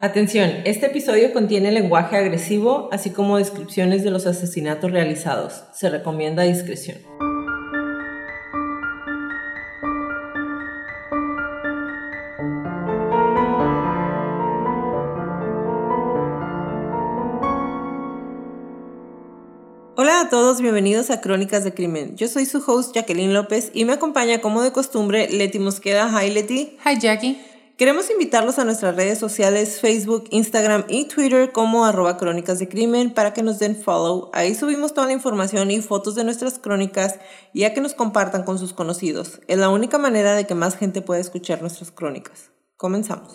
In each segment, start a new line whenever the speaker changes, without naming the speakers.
Atención, este episodio contiene lenguaje agresivo, así como descripciones de los asesinatos realizados. Se recomienda discreción. Hola a todos, bienvenidos a Crónicas de Crimen. Yo soy su host Jacqueline López y me acompaña como de costumbre Leti Mosqueda. Hi Leti.
Hi Jackie.
Queremos invitarlos a nuestras redes sociales Facebook, Instagram y Twitter como arroba crónicas de crimen para que nos den follow. Ahí subimos toda la información y fotos de nuestras crónicas y a que nos compartan con sus conocidos. Es la única manera de que más gente pueda escuchar nuestras crónicas. Comenzamos.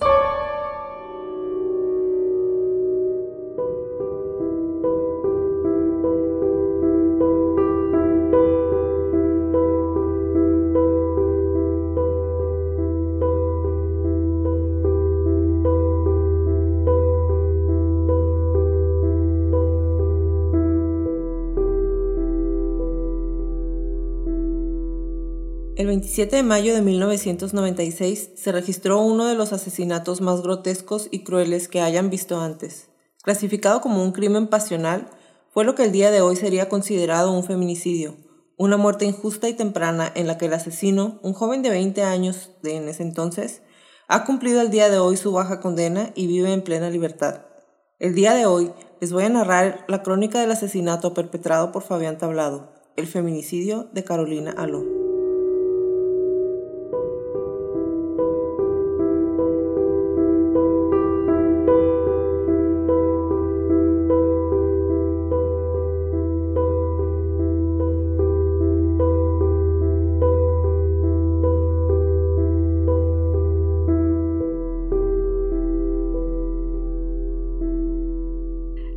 27 de mayo de 1996 se registró uno de los asesinatos más grotescos y crueles que hayan visto antes. Clasificado como un crimen pasional, fue lo que el día de hoy sería considerado un feminicidio, una muerte injusta y temprana en la que el asesino, un joven de 20 años de en ese entonces, ha cumplido el día de hoy su baja condena y vive en plena libertad. El día de hoy les voy a narrar la crónica del asesinato perpetrado por Fabián Tablado, el feminicidio de Carolina Aló.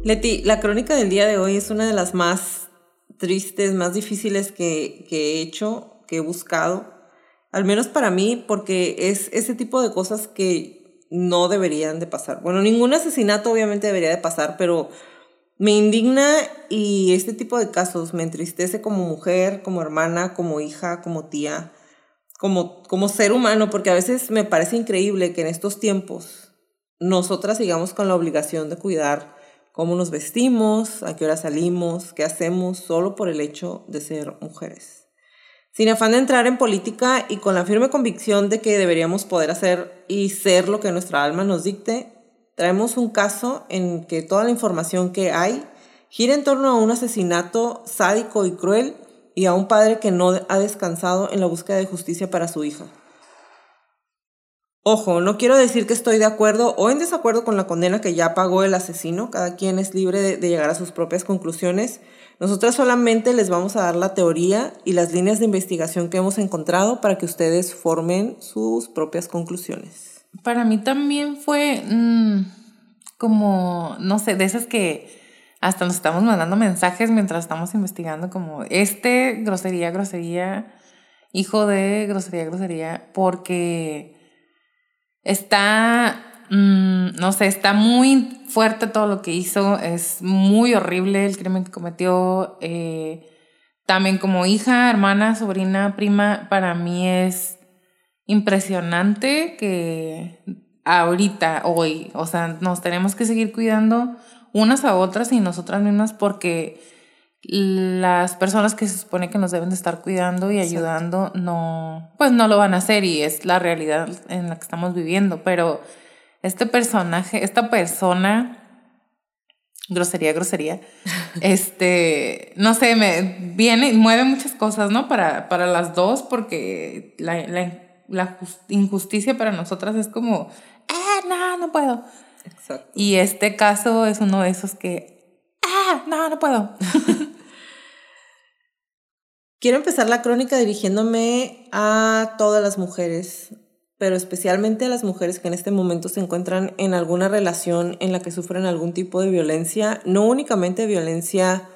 Leti, la crónica del día de hoy es una de las más tristes, más difíciles que, he hecho, que he buscado, al menos para mí, porque es ese tipo de cosas que no deberían de pasar. Bueno, ningún asesinato obviamente debería de pasar, pero me indigna y este tipo de casos me entristece como mujer, como hermana, como hija, como tía, como, como ser humano, porque a veces me parece increíble que en estos tiempos nosotras sigamos con la obligación de cuidar cómo nos vestimos, a qué hora salimos, qué hacemos solo por el hecho de ser mujeres. Sin afán de entrar en política y con la firme convicción de que deberíamos poder hacer y ser lo que nuestra alma nos dicte, traemos un caso en que toda la información que hay gira en torno a un asesinato sádico y cruel y a un padre que no ha descansado en la búsqueda de justicia para su hija. Ojo, no quiero decir que estoy de acuerdo o en desacuerdo con la condena que ya pagó el asesino, cada quien es libre de, llegar a sus propias conclusiones. Nosotras solamente les vamos a dar la teoría y las líneas de investigación que hemos encontrado para que ustedes formen sus propias conclusiones.
Para mí también fue mm, como, no sé, de esas que hasta nos estamos mandando mensajes mientras estamos investigando como este, grosería, grosería, hijo de grosería, grosería, porque Está, mm, no sé, está muy fuerte todo lo que hizo, es muy horrible el crimen que cometió. Eh, también como hija, hermana, sobrina, prima, para mí es impresionante que ahorita, hoy, o sea, nos tenemos que seguir cuidando unas a otras y nosotras mismas porque las personas que se supone que nos deben de estar cuidando y ayudando no, pues no lo van a hacer y es la realidad en la que estamos viviendo. Pero este personaje, esta persona, grosería, grosería, este, no sé, me viene, mueve muchas cosas, ¿no? Para, para las dos, porque la, la, injusticia para nosotras es como, ah, no, no puedo. Exacto. Y este caso es uno de esos que, ah, no, no puedo.
Quiero empezar la crónica dirigiéndome a todas las mujeres, pero especialmente a las mujeres que en este momento se encuentran en alguna relación en la que sufren algún tipo de violencia, no únicamente violencia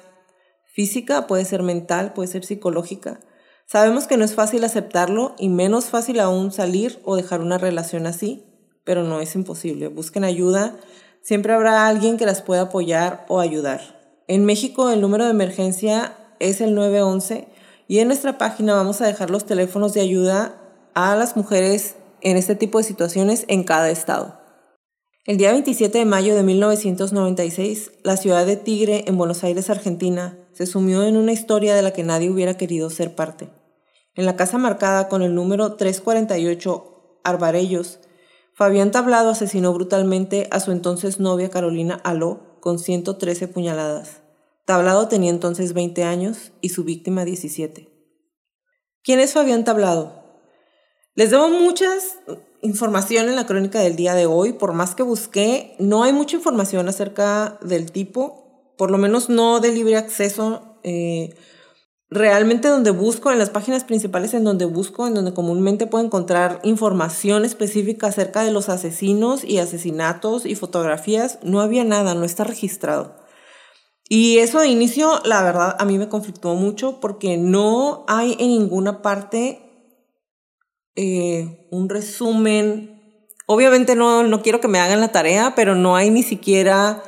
física, puede ser mental, puede ser psicológica. Sabemos que no es fácil aceptarlo y menos fácil aún salir o dejar una relación así, pero no es imposible. Busquen ayuda, siempre habrá alguien que las pueda apoyar o ayudar. En México el número de emergencia es el 911 y en nuestra página vamos a dejar los teléfonos de ayuda a las mujeres en este tipo de situaciones en cada estado. El día 27 de mayo de 1996, la ciudad de Tigre, en Buenos Aires, Argentina, se sumió en una historia de la que nadie hubiera querido ser parte. En la casa marcada con el número 348 Arbarellos, Fabián Tablado asesinó brutalmente a su entonces novia Carolina Aló con 113 puñaladas. Tablado tenía entonces 20 años y su víctima 17. ¿Quién es Fabián Tablado? Les debo muchas información en la crónica del día de hoy. Por más que busqué, no hay mucha información acerca del tipo, por lo menos no de libre acceso. Eh, realmente donde busco, en las páginas principales en donde busco, en donde comúnmente puedo encontrar información específica acerca de los asesinos y asesinatos y fotografías, no había nada, no está registrado. Y eso de inicio, la verdad, a mí me conflictó mucho porque no hay en ninguna parte eh, un resumen. Obviamente no, no quiero que me hagan la tarea, pero no hay ni siquiera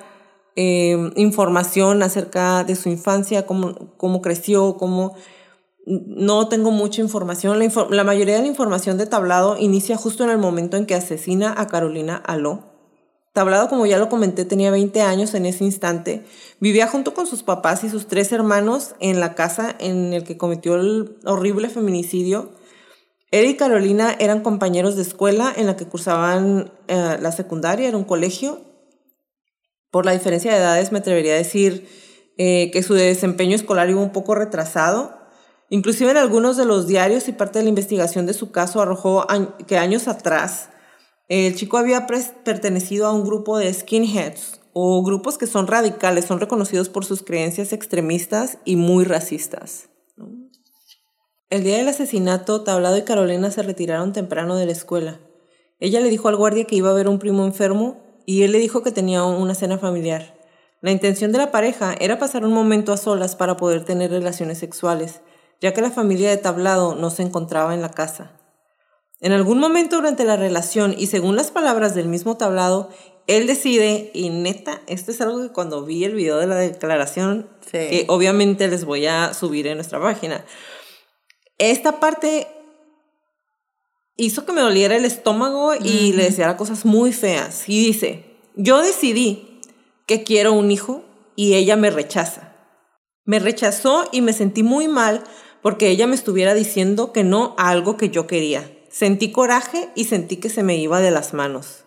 eh, información acerca de su infancia, cómo, cómo creció, cómo... No tengo mucha información. La, la, mayoría de la información de Tablado inicia justo en el momento en que asesina a Carolina Aló. Tablado, como ya lo comenté, tenía 20 años en ese instante. Vivía junto con sus papás y sus tres hermanos en la casa en el que cometió el horrible feminicidio él y Carolina eran compañeros de escuela en la que cursaban eh, la secundaria, era un colegio. Por la diferencia de edades me atrevería a decir eh, que su desempeño escolar iba un poco retrasado. Inclusive en algunos de los diarios y parte de la investigación de su caso arrojó que años atrás el chico había pertenecido a un grupo de skinheads o grupos que son radicales, son reconocidos por sus creencias extremistas y muy racistas. El día del asesinato, Tablado y Carolina se retiraron temprano de la escuela. Ella le dijo al guardia que iba a ver un primo enfermo y él le dijo que tenía una cena familiar. La intención de la pareja era pasar un momento a solas para poder tener relaciones sexuales, ya que la familia de Tablado no se encontraba en la casa. En algún momento durante la relación y según las palabras del mismo Tablado, él decide, y neta, esto es algo que cuando vi el video de la declaración, que obviamente les voy a subir en nuestra página, esta parte hizo que me doliera el estómago y le decía cosas muy feas. Y dice, yo decidí que quiero un hijo y ella me rechaza. Me rechazó y me sentí muy mal porque ella me estuviera diciendo que no a algo que yo quería. Sentí coraje y sentí que se me iba de las manos.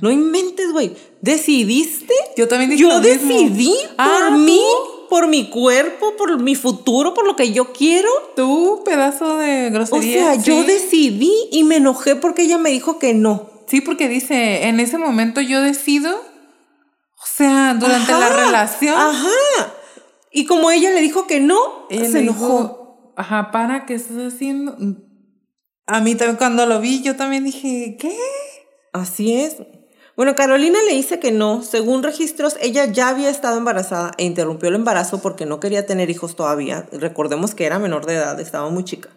No inventes, güey. ¿Decidiste?
Yo también
Yo decidí por ah, mí por mi cuerpo, por mi futuro, por lo que yo quiero.
Tú, pedazo de grosería.
O sea, yo decidí y me enojé porque ella me dijo que no.
Sí, porque dice, en ese momento yo decido. O sea, durante la relación.
Ajá. Y como ella le dijo que no, se enojó.
ajá, ¿para qué estás haciendo? A mí también cuando lo vi, yo también dije, ¿qué?
Así es. Bueno, Carolina le dice que no. Según registros, ella ya había estado embarazada e interrumpió el embarazo porque no quería tener hijos todavía. Recordemos que era menor de edad, estaba muy chica.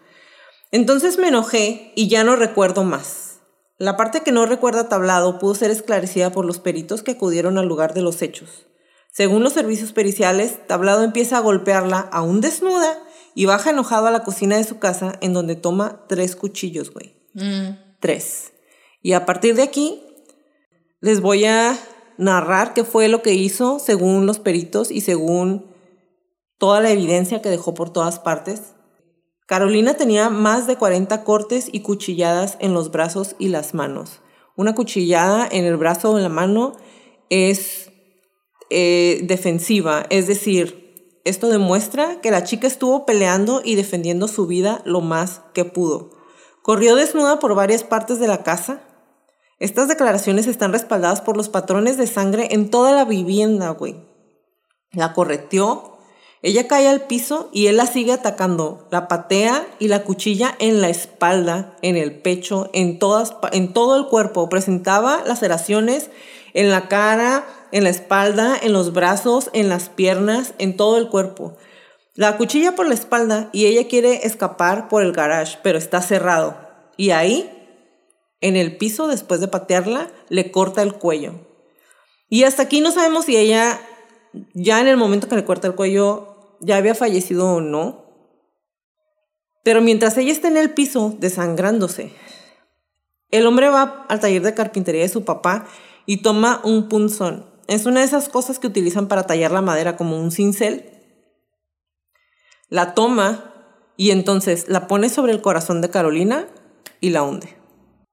Entonces me enojé y ya no recuerdo más. La parte que no recuerda tablado pudo ser esclarecida por los peritos que acudieron al lugar de los hechos. Según los servicios periciales, Tablado empieza a golpearla aún desnuda y baja enojado a la cocina de su casa en donde toma tres cuchillos, güey. Mm. Tres. Y a partir de aquí les voy a narrar qué fue lo que hizo según los peritos y según toda la evidencia que dejó por todas partes. Carolina tenía más de 40 cortes y cuchilladas en los brazos y las manos. Una cuchillada en el brazo o en la mano es eh, defensiva, es decir, esto demuestra que la chica estuvo peleando y defendiendo su vida lo más que pudo. Corrió desnuda por varias partes de la casa, estas declaraciones están respaldadas por los patrones de sangre en toda la vivienda, güey. La correteó, ella cae al piso y él la sigue atacando. La patea y la cuchilla en la espalda, en el pecho, en, todas, en todo el cuerpo. Presentaba laceraciones en la cara, en la espalda, en los brazos, en las piernas, en todo el cuerpo. La cuchilla por la espalda y ella quiere escapar por el garage, pero está cerrado. Y ahí en el piso después de patearla, le corta el cuello. Y hasta aquí no sabemos si ella, ya en el momento que le corta el cuello, ya había fallecido o no. Pero mientras ella está en el piso, desangrándose, el hombre va al taller de carpintería de su papá y toma un punzón. Es una de esas cosas que utilizan para tallar la madera como un cincel. La toma y entonces la pone sobre el corazón de Carolina y la hunde.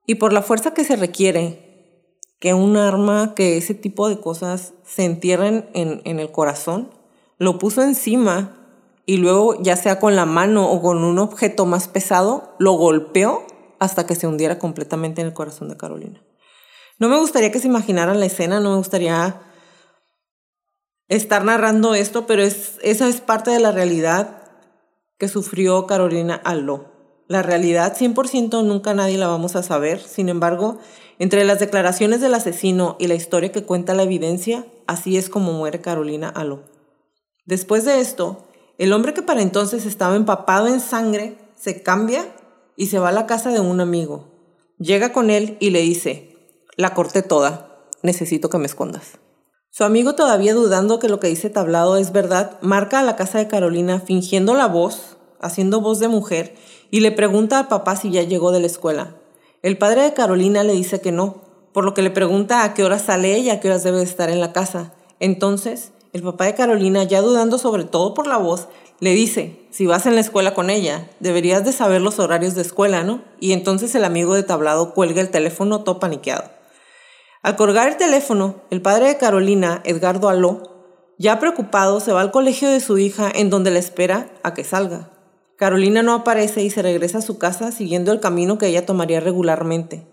Y por la fuerza que se requiere que un arma, que ese tipo de cosas se entierren en, en el corazón, lo puso encima y luego, ya sea con la mano o con un objeto más pesado, lo golpeó hasta que se hundiera completamente en el corazón de Carolina. No me gustaría que se imaginaran la escena, no me gustaría estar narrando esto, pero es, esa es parte de la realidad que sufrió Carolina Allo. La realidad 100% nunca nadie la vamos a saber, sin embargo, entre las declaraciones del asesino y la historia que cuenta la evidencia, así es como muere Carolina Allo. Después de esto, el hombre que para entonces estaba empapado en sangre se cambia y se va a la casa de un amigo. Llega con él y le dice, la corté toda, necesito que me escondas. Su amigo todavía dudando que lo que dice Tablado es verdad, marca a la casa de Carolina fingiendo la voz, haciendo voz de mujer, y le pregunta al papá si ya llegó de la escuela. El padre de Carolina le dice que no, por lo que le pregunta a qué hora sale ella, a qué horas debe estar en la casa. Entonces, el papá de Carolina, ya dudando sobre todo por la voz, le dice, si vas en la escuela con ella, deberías de saber los horarios de escuela, ¿no? Y entonces el amigo de tablado cuelga el teléfono todo paniqueado. Al colgar el teléfono, el padre de Carolina, Edgardo Aló, ya preocupado, se va al colegio de su hija en donde la espera a que salga. Carolina no aparece y se regresa a su casa siguiendo el camino que ella tomaría regularmente.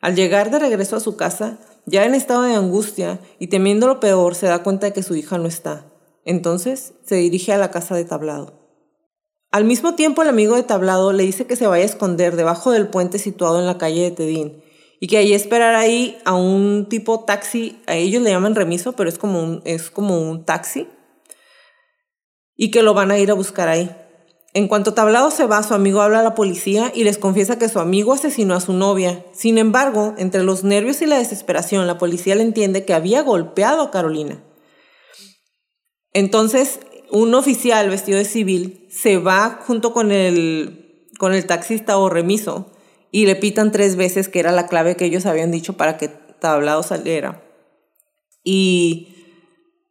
Al llegar de regreso a su casa, ya en estado de angustia y temiendo lo peor, se da cuenta de que su hija no está. Entonces se dirige a la casa de Tablado. Al mismo tiempo, el amigo de Tablado le dice que se vaya a esconder debajo del puente situado en la calle de Tedín y que ahí esperar ahí a un tipo taxi, a ellos le llaman remiso, pero es como un, es como un taxi, y que lo van a ir a buscar ahí. En cuanto Tablado se va, su amigo habla a la policía y les confiesa que su amigo asesinó a su novia. Sin embargo, entre los nervios y la desesperación, la policía le entiende que había golpeado a Carolina. Entonces, un oficial vestido de civil se va junto con el, con el taxista o remiso y le pitan tres veces que era la clave que ellos habían dicho para que Tablado saliera. Y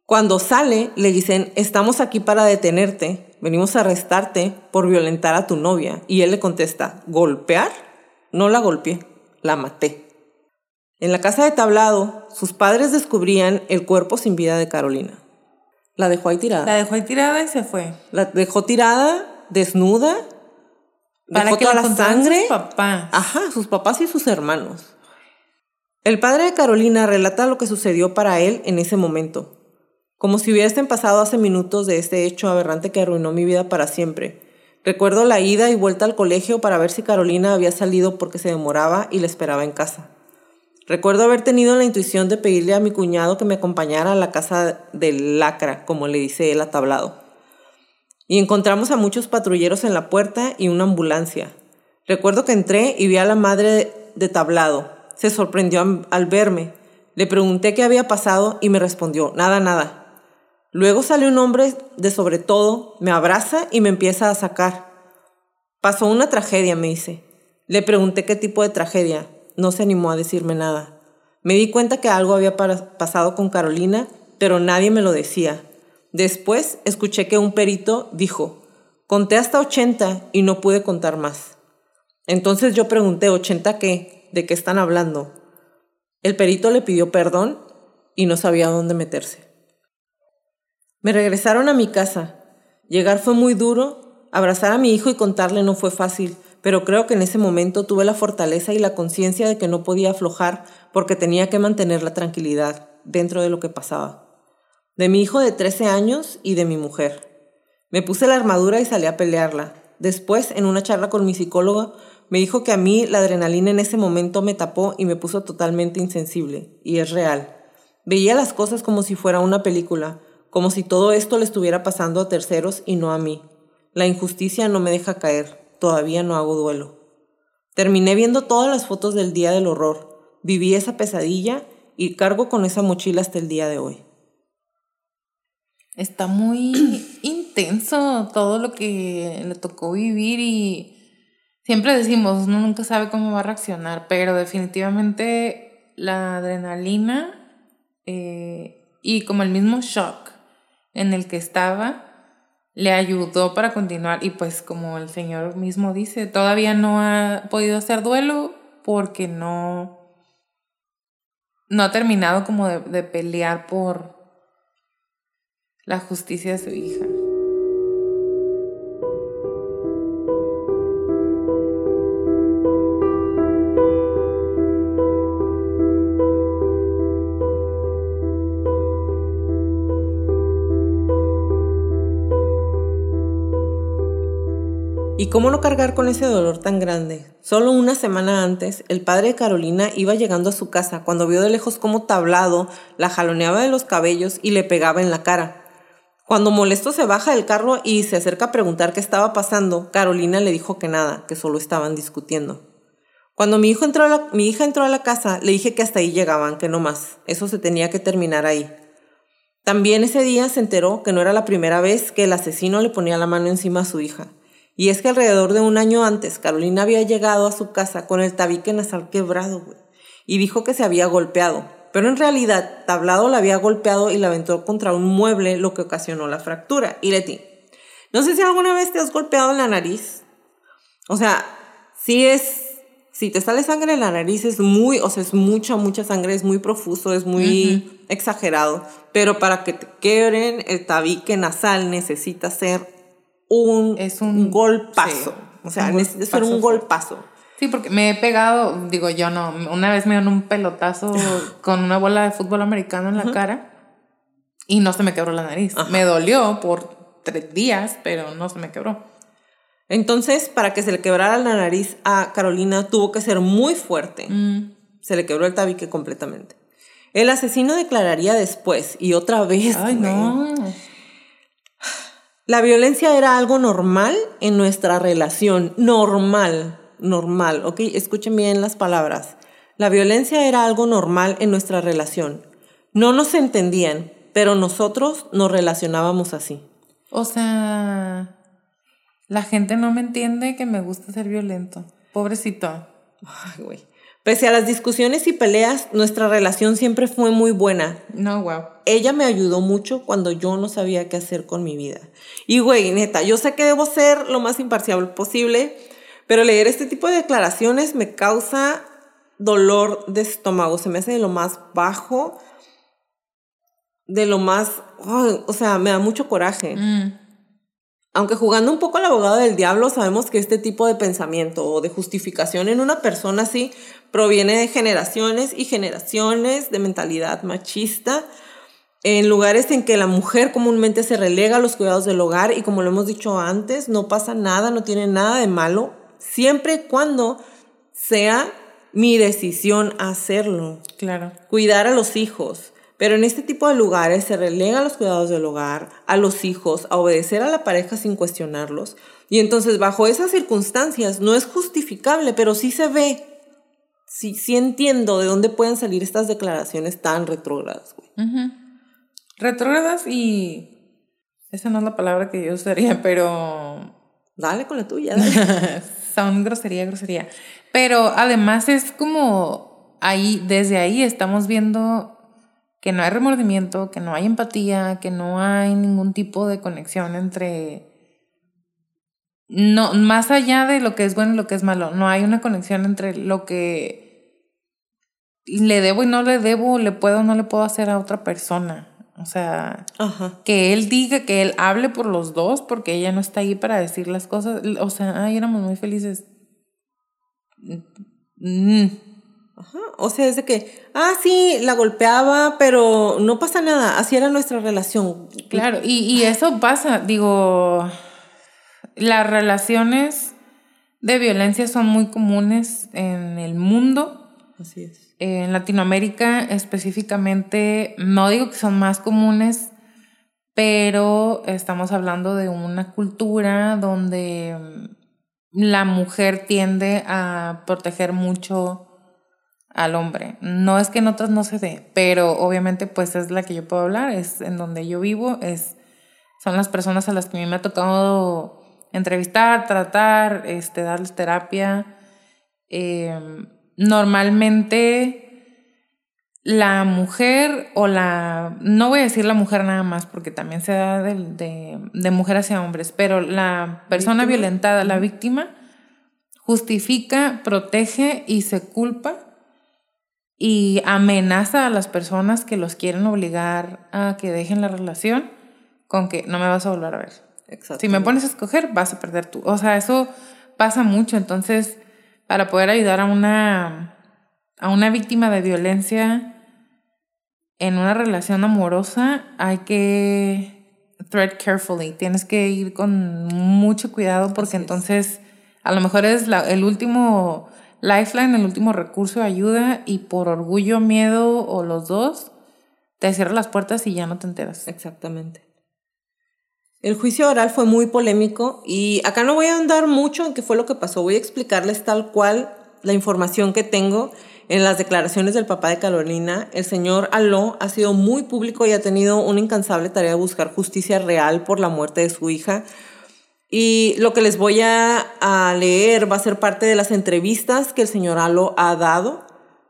cuando sale, le dicen, estamos aquí para detenerte venimos a arrestarte por violentar a tu novia. Y él le contesta, ¿golpear? No la golpeé, la maté. En la casa de tablado, sus padres descubrían el cuerpo sin vida de Carolina. La dejó ahí tirada.
La dejó ahí tirada y se fue.
La dejó tirada, desnuda.
Para
dejó
que
toda
la
sangre.
sus papás.
Ajá, sus papás y sus hermanos. El padre de Carolina relata lo que sucedió para él en ese momento como si hubiesen pasado hace minutos de este hecho aberrante que arruinó mi vida para siempre. Recuerdo la ida y vuelta al colegio para ver si Carolina había salido porque se demoraba y la esperaba en casa. Recuerdo haber tenido la intuición de pedirle a mi cuñado que me acompañara a la casa del lacra, como le dice él a tablado. Y encontramos a muchos patrulleros en la puerta y una ambulancia. Recuerdo que entré y vi a la madre de tablado. Se sorprendió al verme. Le pregunté qué había pasado y me respondió, nada, nada. Luego sale un hombre de sobre todo, me abraza y me empieza a sacar. Pasó una tragedia, me dice. Le pregunté qué tipo de tragedia. No se animó a decirme nada. Me di cuenta que algo había pasado con Carolina, pero nadie me lo decía. Después escuché que un perito dijo, conté hasta 80 y no pude contar más. Entonces yo pregunté, ¿80 qué? ¿De qué están hablando? El perito le pidió perdón y no sabía dónde meterse. Me regresaron a mi casa. Llegar fue muy duro, abrazar a mi hijo y contarle no fue fácil, pero creo que en ese momento tuve la fortaleza y la conciencia de que no podía aflojar porque tenía que mantener la tranquilidad dentro de lo que pasaba. De mi hijo de 13 años y de mi mujer. Me puse la armadura y salí a pelearla. Después, en una charla con mi psicólogo, me dijo que a mí la adrenalina en ese momento me tapó y me puso totalmente insensible. Y es real. Veía las cosas como si fuera una película, como si todo esto le estuviera pasando a terceros y no a mí. La injusticia no me deja caer, todavía no hago duelo. Terminé viendo todas las fotos del día del horror, viví esa pesadilla y cargo con esa mochila hasta el día de hoy.
Está muy intenso todo lo que le tocó vivir y siempre decimos, uno nunca sabe cómo va a reaccionar, pero definitivamente la adrenalina eh, y como el mismo shock en el que estaba le ayudó para continuar. Y pues como el señor mismo dice, todavía no ha podido hacer duelo porque no no ha terminado como de, de pelear por la justicia de su hija.
¿Y cómo no cargar con ese dolor tan grande? Solo una semana antes, el padre de Carolina iba llegando a su casa cuando vio de lejos cómo Tablado la jaloneaba de los cabellos y le pegaba en la cara. Cuando molesto se baja del carro y se acerca a preguntar qué estaba pasando, Carolina le dijo que nada, que solo estaban discutiendo. Cuando mi, hijo entró a mi hija entró a la casa, le dije que hasta ahí llegaban, que no más. Eso se tenía que terminar ahí. También ese día se enteró que no era la primera vez que el asesino le ponía la mano encima a su hija. Y es que alrededor de un año antes, Carolina había llegado a su casa con el tabique nasal quebrado, güey. Y dijo que se había golpeado. Pero en realidad, Tablado la había golpeado y la aventó contra un mueble, lo que ocasionó la fractura. Y Leti, no sé si alguna vez te has golpeado en la nariz. O sea, si es. Si te sale sangre en la nariz es muy, o sea, es mucha, mucha sangre, es muy profuso, es muy exagerado. Pero para que te quebren el tabique nasal necesita ser un,
Es un-
golpazo.
sí,
o sea, necesita ser un
golpazo. Sí, porque me he pegado, digo yo no, una vez me dieron un pelotazo con una bola de fútbol americano en la cara y no se me quebró la nariz. Me dolió por tres días, pero no se me quebró.
Entonces, para que se le quebrara la nariz a Carolina, tuvo que ser muy fuerte.
Mm.
Se le quebró el tabique completamente. El asesino declararía después, y otra vez,
Ay, no.
La violencia era algo normal en nuestra relación. Normal, normal, ¿ok? Escuchen bien las palabras. La violencia era algo normal en nuestra relación. No nos entendían, pero nosotros nos relacionábamos así.
O sea, la gente no me entiende que me gusta ser violento. Pobrecito.
Ay, güey. Pese a las discusiones y peleas, nuestra relación siempre fue muy buena.
No, wow.
Ella me ayudó mucho cuando yo no sabía qué hacer con mi vida. Y güey, neta, yo sé que debo ser lo más imparcial posible, pero leer este tipo de declaraciones me causa dolor de estómago. Se me hace de lo más bajo, de lo más... o sea, me da mucho coraje.
Mm.
Aunque jugando un poco al abogado del diablo, sabemos que este tipo de pensamiento o de justificación en una persona así proviene de generaciones y generaciones de mentalidad machista en lugares en que la mujer comúnmente se relega a los cuidados del hogar y como lo hemos dicho antes, no pasa nada, no tiene nada de malo, siempre y cuando sea mi decisión hacerlo
Claro.
cuidar a los hijos. Pero en este tipo de lugares se relega los cuidados del hogar, a los hijos, a obedecer a la pareja sin cuestionarlos. Y entonces bajo esas circunstancias no es justificable, pero sí se ve. Sí, sí entiendo de dónde pueden salir estas declaraciones tan retrógradas. güey.
Ujú. Retrógradas y... Esa no es la palabra que yo usaría, pero...
Dale con la tuya. dale.
Son grosería, grosería. Pero además es como ahí, desde ahí estamos viendo que no hay remordimiento, que no hay empatía, que no hay ningún tipo de conexión entre. No, más allá de lo que es bueno y lo que es malo, no hay una conexión entre lo que le debo y no le debo, le puedo o no le puedo hacer a otra persona. O sea,
Ajá.
que él diga, que él hable por los dos, porque ella no está ahí para decir las cosas. O sea, ay, éramos muy felices. Mm,
Ajá. O sea, es de que, ah, sí, la golpeaba, pero no pasa nada. Así era nuestra relación.
claro, y, y eso pasa, digo, las relaciones de violencia son muy comunes en el mundo.
Así es.
En Latinoamérica específicamente, no digo que son más comunes, pero estamos hablando de una cultura donde mm, la mujer tiende a proteger mucho al hombre. No es que en otras no se dé, pero obviamente pues es la que yo puedo hablar, es en donde yo vivo, es, son las personas a las que a mí me ha tocado entrevistar, tratar, este, darles terapia. Eh, normalmente la mujer o la, no voy a decir la mujer nada más porque también se da de, de, mujer hacia hombres, pero la persona violentada, la víctima, justifica, protege y se culpa y amenaza a las personas que los quieren obligar a que dejen la relación con que no me vas a volver a ver. Si me pones a escoger, vas a perder tú. O sea, eso pasa mucho. Entonces, para poder ayudar a una, a una víctima de violencia, en una relación amorosa hay que thread carefully. Tienes que ir con mucho cuidado porque entonces a lo mejor es el último lifeline, el último recurso de ayuda y por orgullo, miedo o los dos, te cierran las puertas y ya no te enteras.
Exactamente. El juicio oral fue muy polémico y acá no voy a andar mucho en qué fue lo que pasó, voy a explicarles tal cual la información que tengo en las declaraciones del papá de Carolina, el señor Aló ha sido muy público y ha tenido una incansable tarea de buscar justicia real por la muerte de su hija. Y lo que les voy a, leer va a ser parte de las entrevistas que el señor Aló ha dado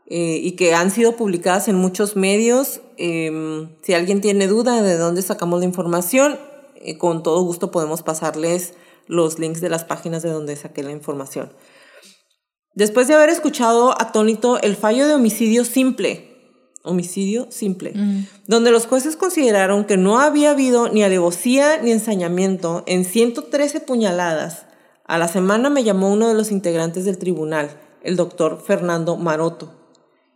eh, y que han sido publicadas en muchos medios. Em, si alguien tiene duda de dónde sacamos la información, eh, con todo gusto podemos pasarles los links de las páginas de donde saqué la información. Después de haber escuchado atónito el fallo de homicidio simple, homicidio simple, mm. donde los jueces consideraron que no había habido ni alevosía ni ensañamiento en 113 puñaladas, a la semana me llamó uno de los integrantes del tribunal, el doctor Fernando Maroto.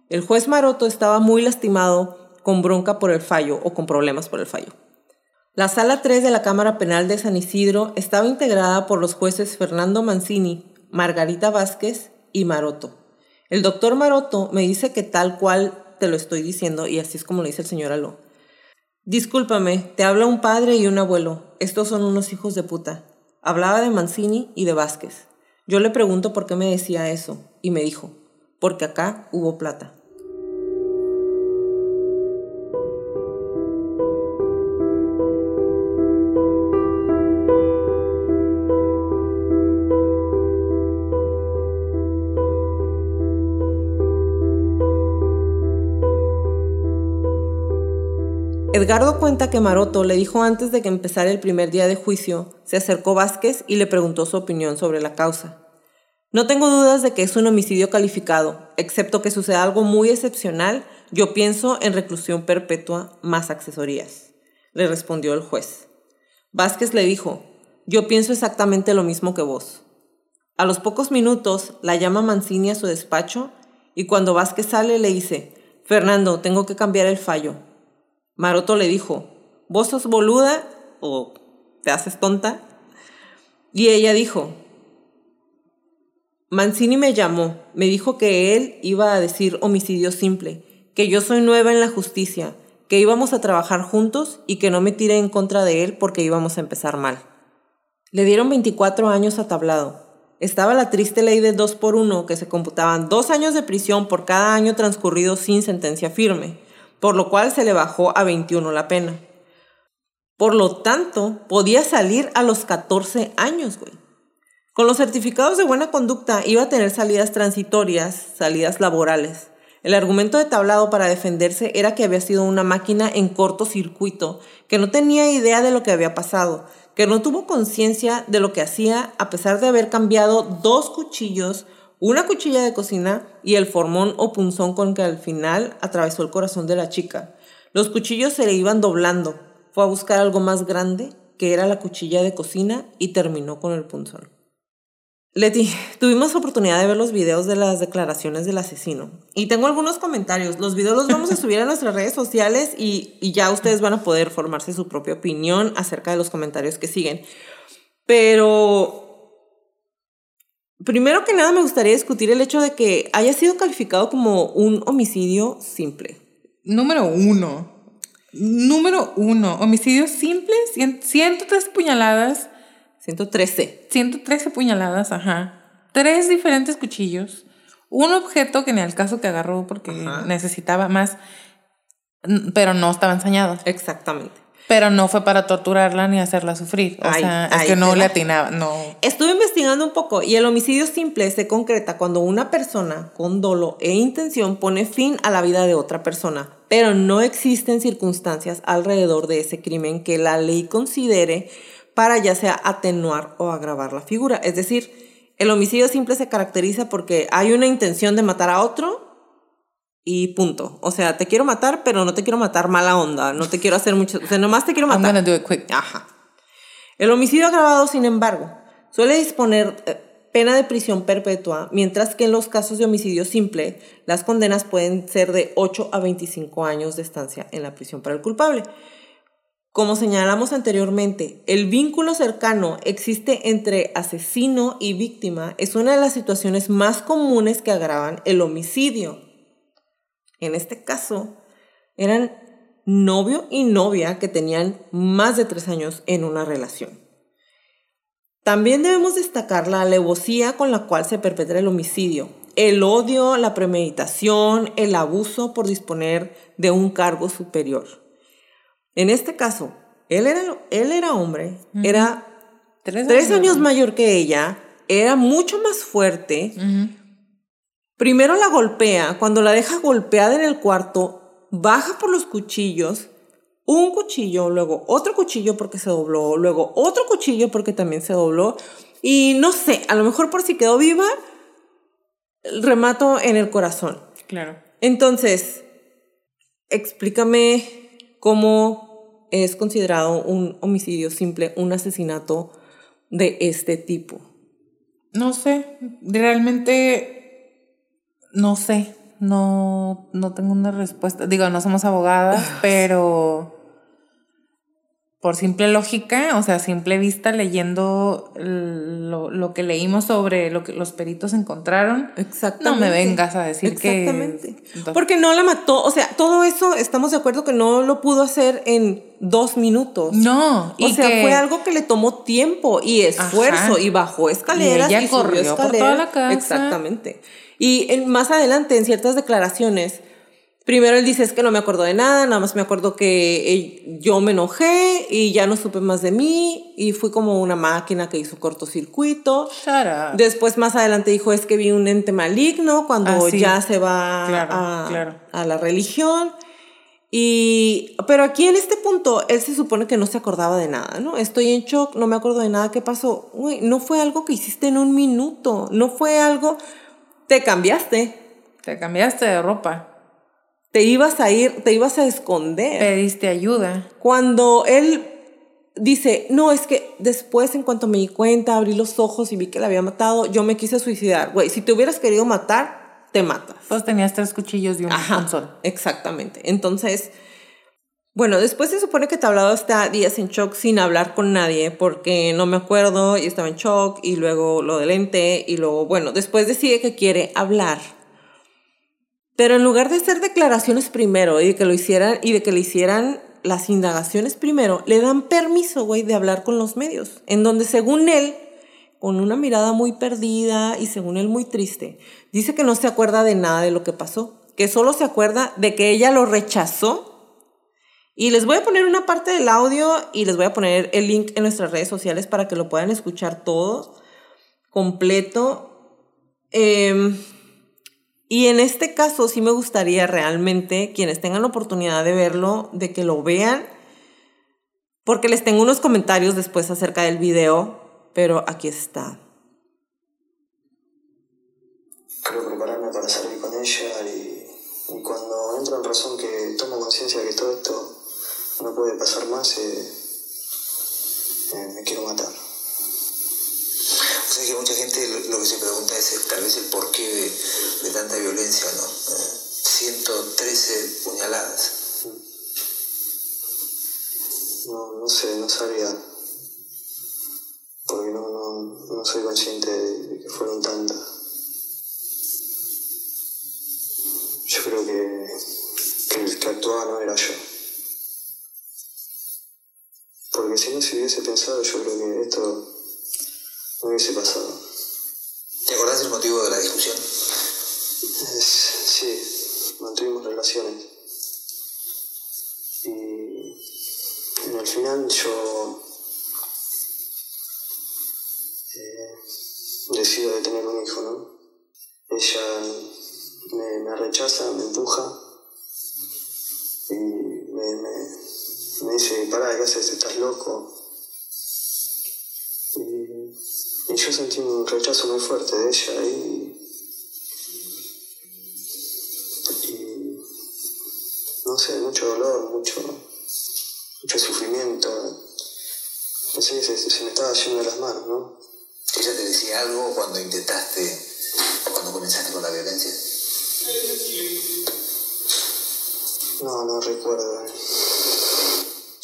El juez Maroto estaba muy lastimado con bronca por el fallo o con problemas por el fallo. La sala 3 de la Cámara Penal de San Isidro estaba integrada por los jueces Fernando Mancini, Margarita Vázquez y Maroto. El doctor Maroto me dice que tal cual te lo estoy diciendo y así es como lo dice el señor Aló. Discúlpame, te habla un padre y un abuelo. Estos son unos hijos de puta. Hablaba de Mancini y de Vázquez. Yo le pregunto por qué me decía eso y me dijo, porque acá hubo plata. Edgardo cuenta que Maroto le dijo antes de que empezara el primer día de juicio, se acercó Vázquez y le preguntó su opinión sobre la causa. No tengo dudas de que es un homicidio calificado, excepto que suceda algo muy excepcional, yo pienso en reclusión perpetua más accesorías, le respondió el juez. Vázquez le dijo, yo pienso exactamente lo mismo que vos. A los pocos minutos la llama Mancini a su despacho y cuando Vázquez sale le dice, Fernando, tengo que cambiar el fallo, Maroto le dijo, ¿vos sos boluda o te haces tonta? Y ella dijo, Mancini me llamó, me dijo que él iba a decir homicidio simple, que yo soy nueva en la justicia, que íbamos a trabajar juntos y que no me tiré en contra de él porque íbamos a empezar mal. Le dieron 24 años a tablado. Estaba la triste ley de dos por uno que se computaban dos años de prisión por cada año transcurrido sin sentencia firme por lo cual se le bajó a 21 la pena. Por lo tanto, podía salir a los 14 años, güey. Con los certificados de buena conducta iba a tener salidas transitorias, salidas laborales. El argumento de tablado para defenderse era que había sido una máquina en cortocircuito, que no tenía idea de lo que había pasado, que no tuvo conciencia de lo que hacía a pesar de haber cambiado dos cuchillos una cuchilla de cocina y el formón o punzón con que al final atravesó el corazón de la chica. Los cuchillos se le iban doblando. Fue a buscar algo más grande, que era la cuchilla de cocina, y terminó con el punzón. Leti, tuvimos oportunidad de ver los videos de las declaraciones del asesino. Y tengo algunos comentarios. Los videos los vamos a subir a nuestras redes sociales y, y ya ustedes van a poder formarse su propia opinión acerca de los comentarios que siguen. Pero Primero que nada me gustaría discutir el hecho de que haya sido calificado como un homicidio simple.
Número uno. Número uno. Homicidio simple, 103 puñaladas.
113.
113 puñaladas, ajá. Tres diferentes cuchillos. Un objeto que ni al caso que agarró porque necesitaba más, pero no estaba ensañado.
Exactamente.
Pero no fue para torturarla ni hacerla sufrir. O sea, es que no le atinaba, no.
Estuve investigando un poco y el homicidio simple se concreta cuando una persona con dolo e intención pone fin a la vida de otra persona, pero no existen circunstancias alrededor de ese crimen que la ley considere para ya sea atenuar o agravar la figura. Es decir, el homicidio simple se caracteriza porque hay una intención de matar a otro y punto. O sea, te quiero matar, pero no te quiero matar mala onda. No te quiero hacer mucho. O sea, nomás te quiero matar.
I'm gonna do it quick.
Ajá. El homicidio agravado, sin embargo, suele disponer eh, pena de prisión perpetua, mientras que en los casos de homicidio simple, las condenas pueden ser de 8 a 25 años de estancia en la prisión para el culpable. Como señalamos anteriormente, el vínculo cercano existe entre asesino y víctima es una de las situaciones más comunes que agravan el homicidio en este caso, eran novio y novia que tenían más de tres años en una relación. También debemos destacar la alevosía con la cual se perpetra el homicidio, el odio, la premeditación, el abuso por disponer de un cargo superior. En este caso, él era, él era hombre, era tres, años, mayor que ella, era mucho más fuerte, Primero la golpea, cuando la deja golpeada en el cuarto, baja por los cuchillos, un cuchillo, luego otro cuchillo porque se dobló, luego otro cuchillo porque también se dobló. Y no sé, a lo mejor por si quedó viva, remato en el corazón.
Claro.
Entonces, explícame cómo es considerado un homicidio simple, un asesinato de este tipo.
No sé, realmente no sé, no, no tengo una respuesta. Digo, no somos abogadas, pero por simple lógica, o sea, simple vista, leyendo lo, que leímos sobre lo que los peritos encontraron, Exactamente. no me vengas a decir Exactamente.
que... Porque no la mató, o sea, todo eso estamos de acuerdo que no lo pudo hacer en dos minutos.
No,
o sea, fue algo que le tomó tiempo y esfuerzo y bajó escaleras y, ella corrió por toda la casa. Exactamente. Y más adelante, en ciertas declaraciones, primero él dice es que no me acuerdo de nada, nada más me acuerdo que yo me enojé y ya no supe más de mí y fui como una máquina que hizo cortocircuito. Después más adelante dijo es que vi un ente maligno cuando ah, ya se va a, a la religión. Y, pero aquí en este punto, él se supone que no se acordaba de nada, ¿no? Estoy en shock, no me acuerdo de nada, ¿qué pasó? Uy, no fue algo que hiciste en un minuto, no fue algo, te cambiaste.
Te cambiaste de ropa.
Te ibas a ir, te ibas a esconder.
Pediste ayuda.
Cuando él dice, no, es que después en cuanto me di cuenta, abrí los ojos y vi que la había matado, yo me quise suicidar. Güey, si te hubieras querido matar, te matas.
Pues tenías tres cuchillos y un Ajá,
Exactamente. Entonces, bueno, después se supone que Tablado está días en shock sin hablar con nadie porque no me acuerdo y estaba en shock y luego lo del ente y luego, bueno, después decide que quiere hablar. Pero en lugar de hacer declaraciones primero y de que lo hicieran y de que le hicieran las indagaciones primero, le dan permiso, güey, de hablar con los medios, en donde según él, con una mirada muy perdida y según él muy triste, dice que no se acuerda de nada de lo que pasó, que solo se acuerda de que ella lo rechazó y les voy a poner una parte del audio y les voy a poner el link en nuestras redes sociales para que lo puedan escuchar todo completo. Em, y en este caso sí me gustaría realmente, quienes tengan la oportunidad de verlo, de que lo vean, porque les tengo unos comentarios después acerca del video, pero aquí está.
Creo prepararme para salir con ella y, y cuando entro en razón que tomo conciencia que todo esto no puede pasar más, eh, eh, me quiero matar.
O sea que mucha gente lo, que se pregunta es tal vez el porqué de, tanta violencia, ¿no? 113 eh, puñaladas.
No, no sé, no sabía. Porque no, no, no soy consciente de, que fueron tantas. Yo creo que, que el que actuaba no era yo. Porque si no se hubiese pensado, yo creo que esto no hubiese pasado.
¿Te acordás del motivo de la discusión?
sí, mantuvimos relaciones. Y en al final yo eh, decido de tener un hijo, ¿no? Ella me, me rechaza, me empuja y me, me, me dice, pará, ¿qué haces? ¿Estás loco? Y, y yo sentí un rechazo muy fuerte de ella y, y no sé, mucho dolor, mucho, mucho sufrimiento. Que se, se me estaba yendo de las manos, ¿no?
¿Ella te decía algo cuando intentaste, cuando comenzaste con la violencia?
No, no recuerdo.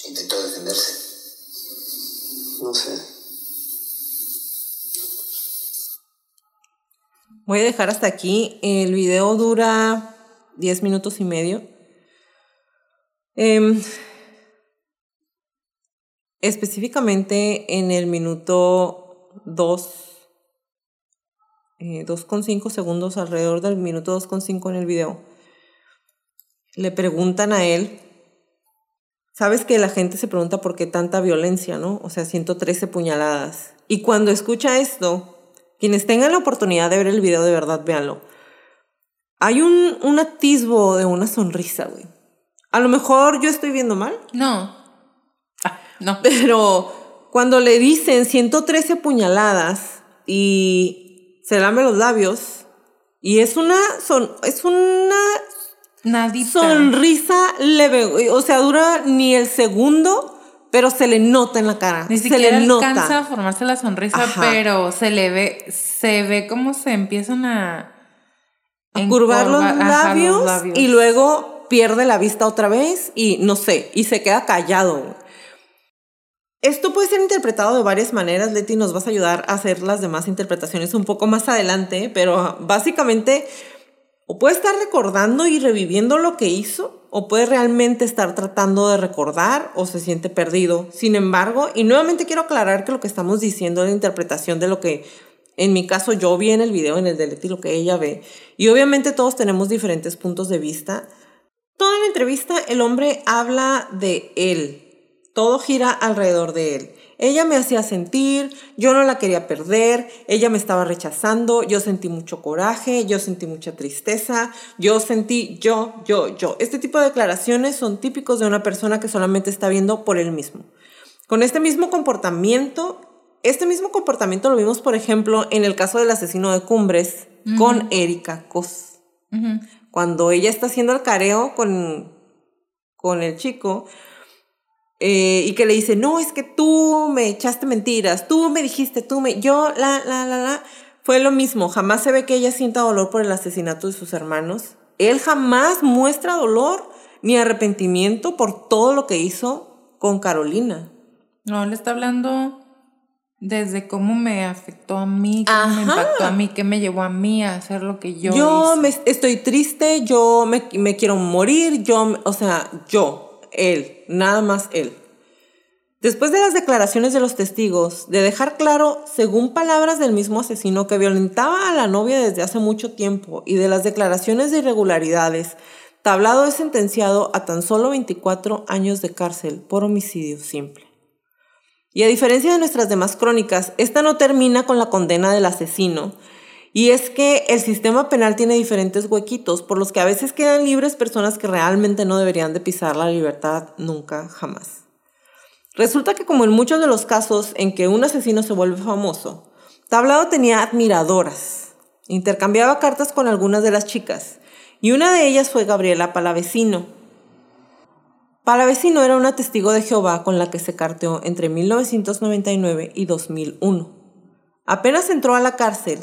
¿Intentó defenderse?
No sé.
Voy a dejar hasta aquí. El video dura 10 minutos y medio. Em, específicamente en el minuto 2, eh, 2,5 segundos, alrededor del minuto 2,5 en el video, le preguntan a él, sabes que la gente se pregunta por qué tanta violencia, ¿no? O sea, 113 puñaladas. Y cuando escucha esto, quienes tengan la oportunidad de ver el video, de verdad, véanlo. Hay un, un atisbo de una sonrisa, güey. A lo mejor yo estoy viendo mal,
No. Ah, no.
pero cuando le dicen 113 puñaladas y se lame los labios, y es una, son, es una
Nadita.
sonrisa leve, o sea, dura ni el segundo, pero se le nota en la cara.
Ni
se
siquiera
le nota.
alcanza a formarse la sonrisa,
Ajá.
pero se le ve, se ve como se empiezan a,
a curvar los labios,
los labios.
y luego pierde la vista otra vez y no sé, y se queda callado. Esto puede ser interpretado de varias maneras, Leti, nos vas a ayudar a hacer las demás interpretaciones un poco más adelante, pero básicamente o puede estar recordando y reviviendo lo que hizo, o puede realmente estar tratando de recordar o se siente perdido. Sin embargo, y nuevamente quiero aclarar que lo que estamos diciendo es la interpretación de lo que en mi caso yo vi en el video, en el de Leti, lo que ella ve. Y obviamente todos tenemos diferentes puntos de vista. Toda la entrevista el hombre habla de él. Todo gira alrededor de él. Ella me hacía sentir, yo no la quería perder, ella me estaba rechazando, yo sentí mucho coraje, yo sentí mucha tristeza, yo sentí yo, yo, yo. Este tipo de declaraciones son típicos de una persona que solamente está viendo por él mismo. Con este mismo comportamiento, este mismo comportamiento lo vimos, por ejemplo, en el caso del asesino de Cumbres con Erika Cos cuando ella está haciendo el careo con, con el chico eh, y que le dice, no, es que tú me echaste mentiras, tú me dijiste, tú me, yo, la, la, la, la, fue lo mismo, jamás se ve que ella sienta dolor por el asesinato de sus hermanos, él jamás muestra dolor ni arrepentimiento por todo lo que hizo con Carolina.
No, le está hablando desde cómo me afectó a mí, cómo me impactó a mí, qué me llevó a mí a hacer lo que yo,
Yo,
hice.
me, estoy triste, yo me, me quiero morir, yo, o sea, yo, él, nada más él. Después de las declaraciones de los testigos, de dejar claro, según palabras del mismo asesino que violentaba a la novia desde hace mucho tiempo, y de las declaraciones de irregularidades, Tablado es sentenciado a tan solo 24 años de cárcel por homicidio simple. Y a diferencia de nuestras demás crónicas, esta no termina con la condena del asesino. Y es que el sistema penal tiene diferentes huequitos por los que a veces quedan libres personas que realmente no deberían de pisar la libertad nunca, jamás. Resulta que como en muchos de los casos en que un asesino se vuelve famoso, Tablado tenía admiradoras. Intercambiaba cartas con algunas de las chicas y una de ellas fue Gabriela Palavecino, Palavecino era una testigo de Jehová con la que se carteó entre 1999 y 2001. Apenas entró a la cárcel,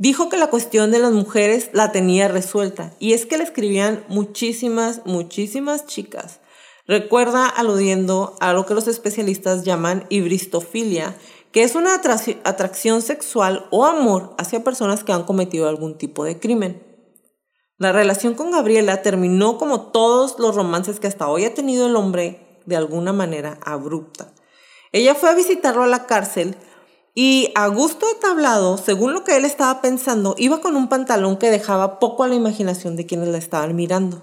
dijo que la cuestión de las mujeres la tenía resuelta y es que le escribían muchísimas, muchísimas chicas. Recuerda aludiendo a lo que los especialistas llaman hibristofilia, que es una atracción sexual o amor hacia personas que han cometido algún tipo de crimen. La relación con Gabriela terminó como todos los romances que hasta hoy ha tenido el hombre, de alguna manera abrupta. Ella fue a visitarlo a la cárcel y a gusto de tablado, según lo que él estaba pensando, iba con un pantalón que dejaba poco a la imaginación de quienes la estaban mirando.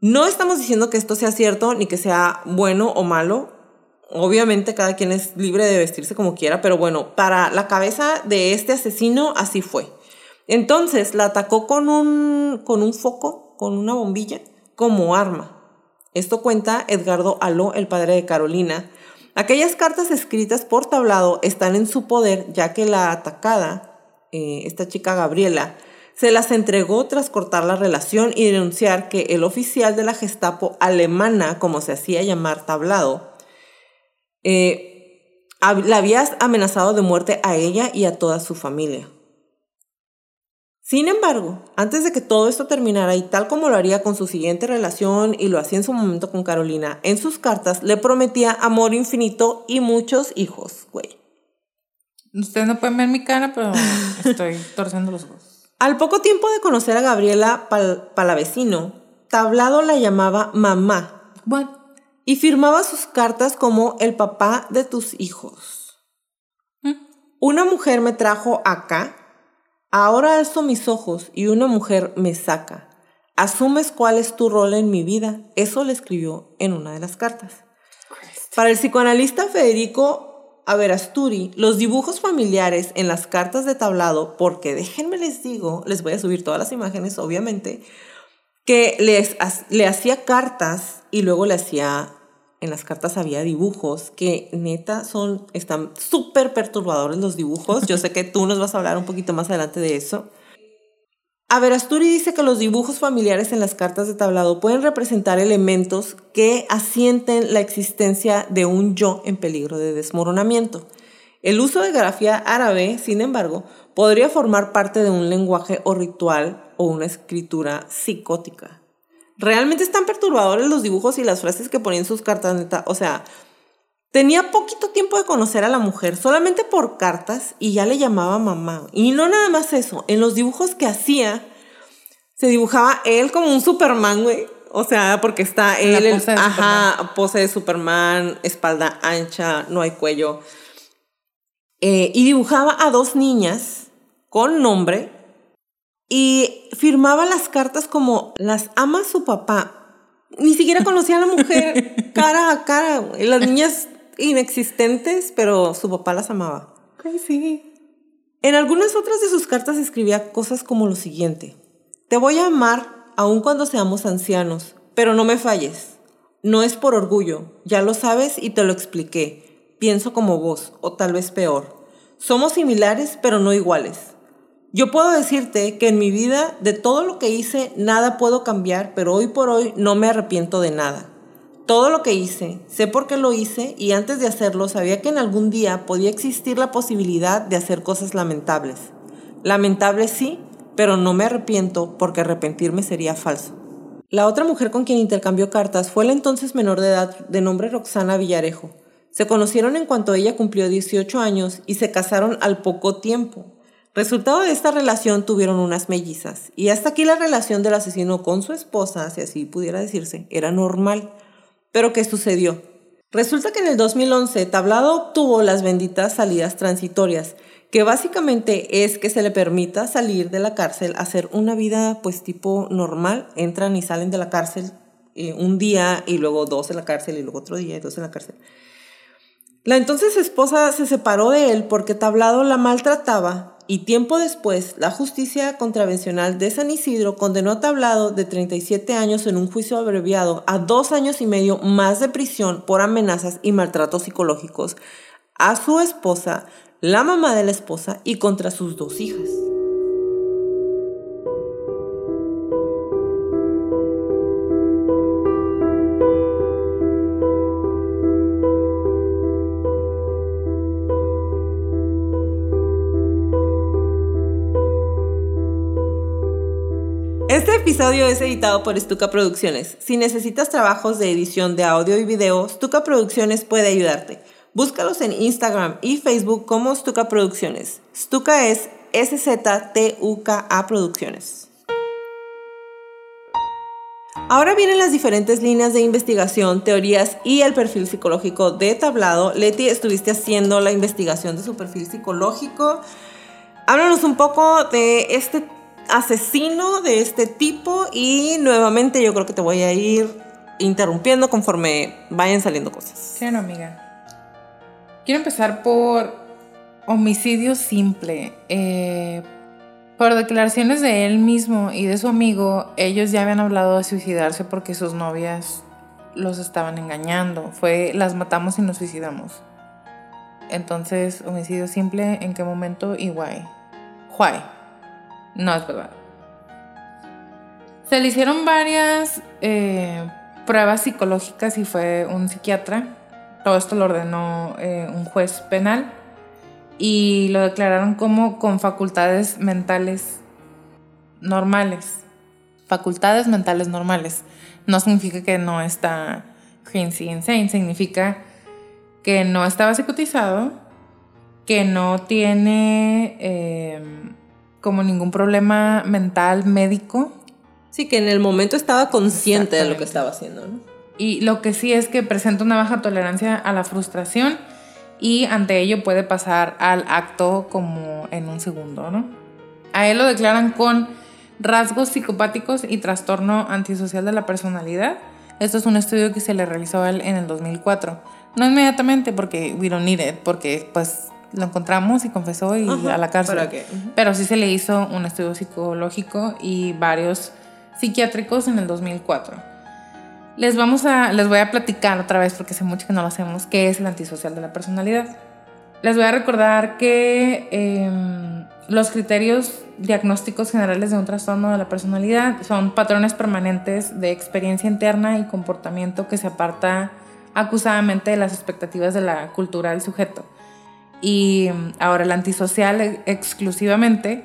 No estamos diciendo que esto sea cierto ni que sea bueno o malo. Obviamente cada quien es libre de vestirse como quiera, pero bueno, para la cabeza de este asesino así fue. Entonces la atacó con un, con un foco, con una bombilla, como arma. Esto cuenta Edgardo Aló, el padre de Carolina. Aquellas cartas escritas por tablado están en su poder, ya que la atacada, eh, esta chica Gabriela, se las entregó tras cortar la relación y denunciar que el oficial de la Gestapo alemana, como se hacía llamar tablado, eh, la había amenazado de muerte a ella y a toda su familia. Sin embargo, antes de que todo esto terminara y tal como lo haría con su siguiente relación y lo hacía en su momento con Carolina, en sus cartas le prometía amor infinito y muchos hijos, güey.
Ustedes no pueden ver mi cara, pero estoy torciendo los ojos.
Al poco tiempo de conocer a Gabriela Palavecino, Tablado la llamaba mamá. Y firmaba sus cartas como el papá de tus hijos. ¿Mm? Una mujer me trajo acá Ahora alzo mis ojos y una mujer me saca. ¿Asumes cuál es tu rol en mi vida? Eso le escribió en una de las cartas. Para el psicoanalista Federico Averasturi, los dibujos familiares en las cartas de tablado, porque déjenme les digo, les voy a subir todas las imágenes, obviamente, que les, le hacía cartas y luego le hacía en las cartas había dibujos que neta son, están súper perturbadores los dibujos. Yo sé que tú nos vas a hablar un poquito más adelante de eso. Averasturi dice que los dibujos familiares en las cartas de tablado pueden representar elementos que asienten la existencia de un yo en peligro de desmoronamiento. El uso de grafía árabe, sin embargo, podría formar parte de un lenguaje o ritual o una escritura psicótica. Realmente están perturbadores los dibujos y las frases que ponía en sus cartas, neta. O sea, tenía poquito tiempo de conocer a la mujer, solamente por cartas, y ya le llamaba mamá. Y no nada más eso, en los dibujos que hacía, se dibujaba él como un Superman, güey. O sea, porque está él, pose ajá, pose de Superman, espalda ancha, no hay cuello. Eh, y dibujaba a dos niñas con nombre y firmaba las cartas como las ama su papá. Ni siquiera conocía a la mujer cara a cara. Las niñas inexistentes, pero su papá las amaba.
Sí.
En algunas otras de sus cartas escribía cosas como lo siguiente. Te voy a amar aun cuando seamos ancianos, pero no me falles. No es por orgullo, ya lo sabes y te lo expliqué. Pienso como vos, o tal vez peor. Somos similares, pero no iguales. Yo puedo decirte que en mi vida, de todo lo que hice, nada puedo cambiar, pero hoy por hoy no me arrepiento de nada. Todo lo que hice, sé por qué lo hice y antes de hacerlo sabía que en algún día podía existir la posibilidad de hacer cosas lamentables. Lamentables sí, pero no me arrepiento porque arrepentirme sería falso. La otra mujer con quien intercambió cartas fue la entonces menor de edad de nombre Roxana Villarejo. Se conocieron en cuanto ella cumplió 18 años y se casaron al poco tiempo. Resultado de esta relación tuvieron unas mellizas y hasta aquí la relación del asesino con su esposa, si así pudiera decirse, era normal. Pero ¿qué sucedió? Resulta que en el 2011 Tablado obtuvo las benditas salidas transitorias, que básicamente es que se le permita salir de la cárcel, hacer una vida pues tipo normal, entran y salen de la cárcel eh, un día y luego dos en la cárcel y luego otro día y dos en la cárcel. La entonces esposa se separó de él porque Tablado la maltrataba y tiempo después, la justicia contravencional de San Isidro condenó a Tablado de 37 años en un juicio abreviado a dos años y medio más de prisión por amenazas y maltratos psicológicos a su esposa, la mamá de la esposa y contra sus dos hijas. Episodio es editado por Stuka Producciones. Si necesitas trabajos de edición de audio y video, Stuka Producciones puede ayudarte. Búscalos en Instagram y Facebook como Stuka Producciones. Stuka es S-Z-T-U-K-A Producciones. Ahora vienen las diferentes líneas de investigación, teorías y el perfil psicológico de Tablado. Leti, estuviste haciendo la investigación de su perfil psicológico. Háblanos un poco de este asesino de este tipo y nuevamente yo creo que te voy a ir interrumpiendo conforme vayan saliendo cosas.
Claro, amiga. Quiero empezar por homicidio simple. Eh, por declaraciones de él mismo y de su amigo, ellos ya habían hablado de suicidarse porque sus novias los estaban engañando. Fue las matamos y nos suicidamos. Entonces, homicidio simple, ¿en qué momento y why? Why? No es verdad. Se le hicieron varias eh, pruebas psicológicas y fue un psiquiatra. Todo esto lo ordenó eh, un juez penal y lo declararon como con facultades mentales normales. Facultades mentales normales. No significa que no está crazy insane, significa que no estaba psicotizado, que no tiene em, como ningún problema mental médico.
Sí, que en el momento estaba consciente de lo que estaba haciendo, ¿no?
Y lo que sí es que presenta una baja tolerancia a la frustración y ante ello puede pasar al acto como en un segundo, ¿no? A él lo declaran con rasgos psicopáticos y trastorno antisocial de la personalidad. Esto es un estudio que se le realizó a él en el 2004. No inmediatamente porque we don't need it, porque pues lo encontramos y confesó y a la cárcel. Pero sí se le hizo un estudio psicológico y varios psiquiátricos en el 2004. Les, vamos a, les voy a platicar otra vez, porque hace mucho que no lo hacemos, qué es el antisocial de la personalidad. Les voy a recordar que em, los criterios diagnósticos generales de un trastorno de la personalidad son patrones permanentes de experiencia interna y comportamiento que se aparta acusadamente de las expectativas de la cultura del sujeto. Y ahora el antisocial e, exclusivamente,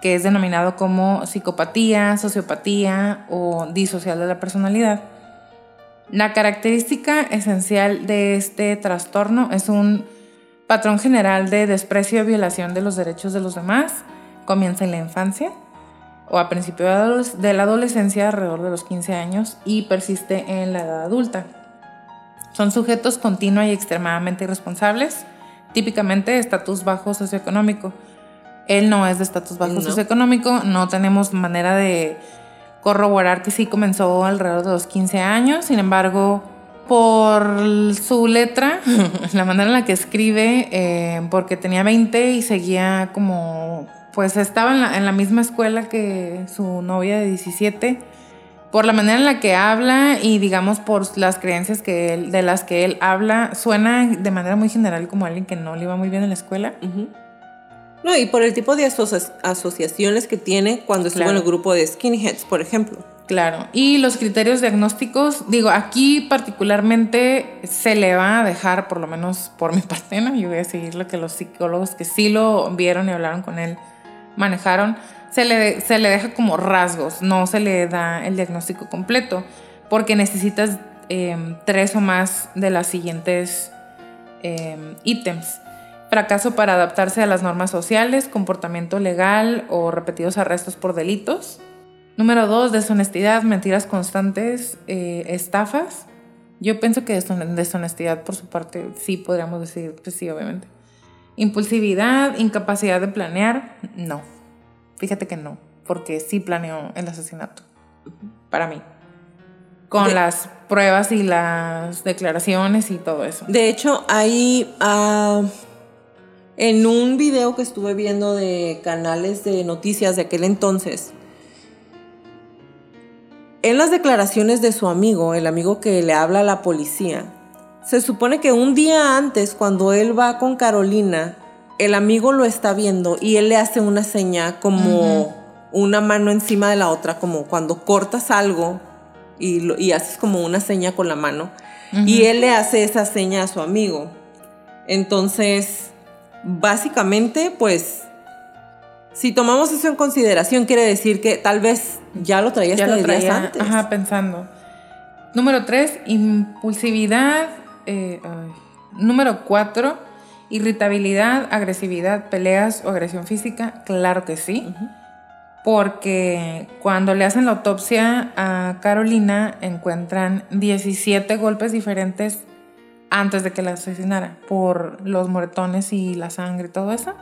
que es denominado como psicopatía, sociopatía o disocial de la personalidad, la característica esencial de este trastorno es un patrón general de desprecio y violación de los derechos de los demás. Comienza en la infancia o a principio de la adolescencia, alrededor de los 15 años, y persiste en la edad adulta. Son sujetos continua y extremadamente irresponsables, típicamente estatus bajo socioeconómico. Él no es de estatus bajo socioeconómico, no tenemos manera de corroborar que sí comenzó alrededor de los 15 años, sin embargo, por su letra, la manera en la que escribe, eh, porque tenía 20 y seguía como, pues estaba en la, en la, misma escuela que su novia de 17, por la manera en la que habla y digamos por las creencias que él, de las que él habla, suena de manera muy general como alguien que no le iba muy bien en la escuela.
No, y por el tipo de asociaciones que tiene cuando estuvo en el grupo de skinheads, por ejemplo.
Claro, y los criterios diagnósticos, digo, aquí particularmente se le va a dejar, por lo menos por mi parte, ¿no? Yo voy a seguir lo que los psicólogos que sí lo vieron y hablaron con él manejaron, se le, se le deja como rasgos, no se le da el diagnóstico completo, porque necesitas em, tres o más de las siguientes em, ítems fracaso para adaptarse a las normas sociales, comportamiento legal o repetidos arrestos por delitos. Número dos, deshonestidad, mentiras constantes, eh, estafas. Yo pienso que deshonestidad por su parte sí podríamos decir, pues sí, obviamente. Impulsividad, incapacidad de planear, no. Fíjate que no, porque sí planeó el asesinato. Para mí. Con las pruebas y las declaraciones y todo eso.
De hecho, hay ah, en un video que estuve viendo de canales de noticias de aquel entonces, en las declaraciones de su amigo, el amigo que le habla a la policía, se supone que un día antes, cuando él va con Carolina, el amigo lo está viendo y él le hace una seña como una mano encima de la otra, como cuando cortas algo y, haces como una seña con la mano. Y él le hace esa seña a su amigo. Entonces, básicamente, pues, si tomamos eso en consideración, quiere decir que tal vez ya lo traías ya lo traía, antes.
Ajá, pensando. Número tres, impulsividad. Eh, número cuatro, irritabilidad, agresividad, peleas o agresión física. Claro que sí. Porque cuando le hacen la autopsia a Carolina, encuentran 17 golpes diferentes antes de que la asesinara por los moretones y la sangre y todo eso.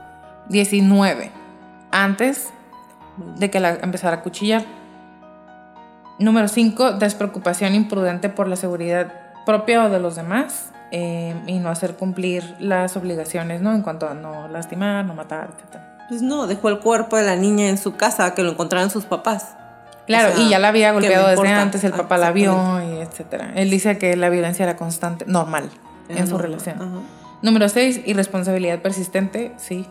19. Antes de que la empezara a cuchillar. Número 5, despreocupación imprudente por la seguridad propia o de los demás eh, y no hacer cumplir las obligaciones, ¿no? En cuanto a no lastimar, no matar, etc.
Pues no, dejó el cuerpo de la niña en su casa, que lo encontraran sus papás.
Claro,
O sea,
y ya la había
¿qué me
golpeado desde antes, el papá la vio y etcétera. Él dice que la violencia era constante, normal en su relación.
ajá.
Número 6, irresponsabilidad persistente, sí.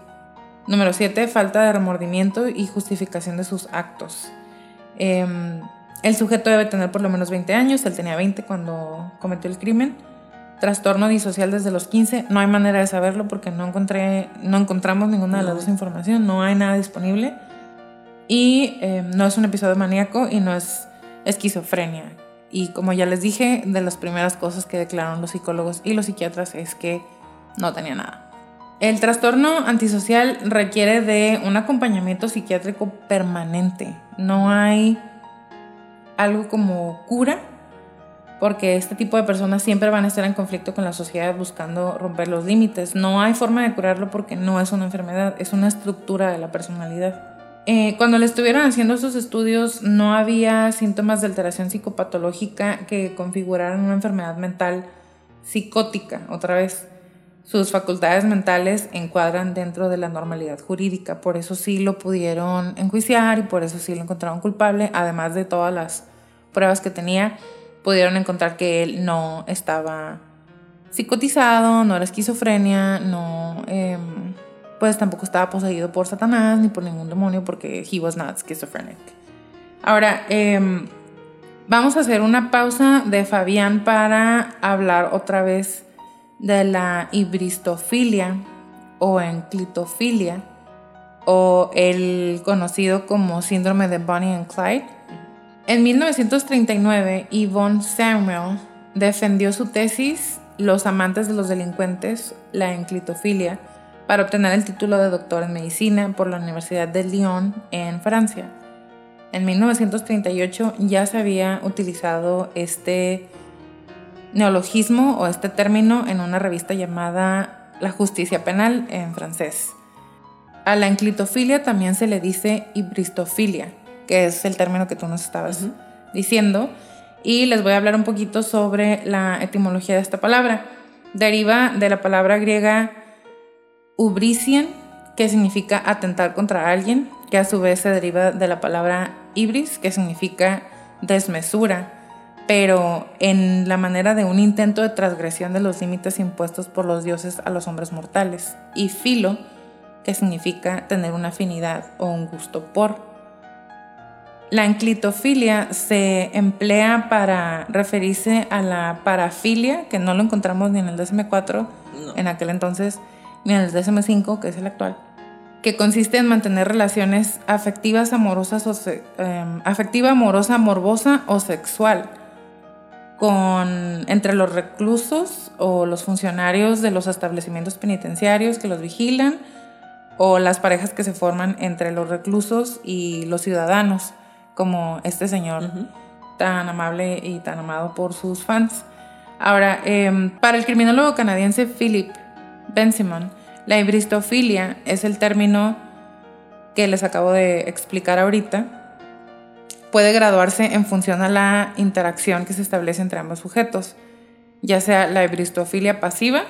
Número 7, falta de remordimiento y justificación de sus actos. Em, el sujeto debe tener por lo menos 20 años, él tenía 20 cuando cometió el crimen. Trastorno disocial desde los 15, no hay manera de saberlo porque no, encontré, no encontramos ninguna de las
No.
dos información, no hay nada disponible. Y em, no es un episodio maníaco y no es esquizofrenia. Y como ya les dije, de las primeras cosas que declararon los psicólogos y los psiquiatras es que no tenía nada. El trastorno antisocial requiere de un acompañamiento psiquiátrico permanente. No hay algo como cura, porque este tipo de personas siempre van a estar en conflicto con la sociedad buscando romper los límites. No hay forma de curarlo porque no es una enfermedad, es una estructura de la personalidad. Eh, cuando le estuvieron haciendo esos estudios no había síntomas de alteración psicopatológica que configuraran una enfermedad mental psicótica, otra vez. Sus facultades mentales encuadran dentro de la normalidad jurídica, por eso sí lo pudieron enjuiciar y por eso sí lo encontraron culpable, además de todas las pruebas que tenía, pudieron encontrar que él no estaba psicotizado, no era esquizofrenia, no, em, pues tampoco estaba poseído por Satanás ni por ningún demonio porque he was not schizophrenic. Ahora, em, vamos a hacer una pausa de Fabián para hablar otra vez de la hibristofilia o enclitofilia o el conocido como síndrome de Bonnie and Clyde. En 1939, Yvonne Samuel defendió su tesis Los amantes de los delincuentes, la enclitofilia, para obtener el título de doctor en medicina por la Universidad de Lyon en Francia. En 1938 ya se había utilizado este neologismo o este término en una revista llamada La Justicia Penal en francés. A la enclitofilia también se le dice hibristofilia, que es el término que tú nos estabas diciendo. Y les voy a hablar un poquito sobre la etimología de esta palabra. Deriva de la palabra griega ubrisien, que significa atentar contra alguien, que a su vez se deriva de la palabra ibris, que significa desmesura, pero en la manera de un intento de transgresión de los límites impuestos por los dioses a los hombres mortales, y filo, que significa tener una afinidad o un gusto por. La enclitofilia se emplea para referirse a la parafilia, que no lo encontramos ni en el DSM-4
No.
en aquel entonces, ni en el DSM-5, que es el actual, que consiste en mantener relaciones afectivas, amorosas o em, afectiva, amorosa, morbosa o sexual con entre los reclusos o los funcionarios de los establecimientos penitenciarios que los vigilan o las parejas que se forman entre los reclusos y los ciudadanos, como este señor tan amable y tan amado por sus fans. Ahora, em, para el criminólogo canadiense Philip Bensimon, la hibristofilia es el término que les acabo de explicar ahorita. Puede graduarse en función a la interacción que se establece entre ambos sujetos, ya sea la hibristofilia pasiva,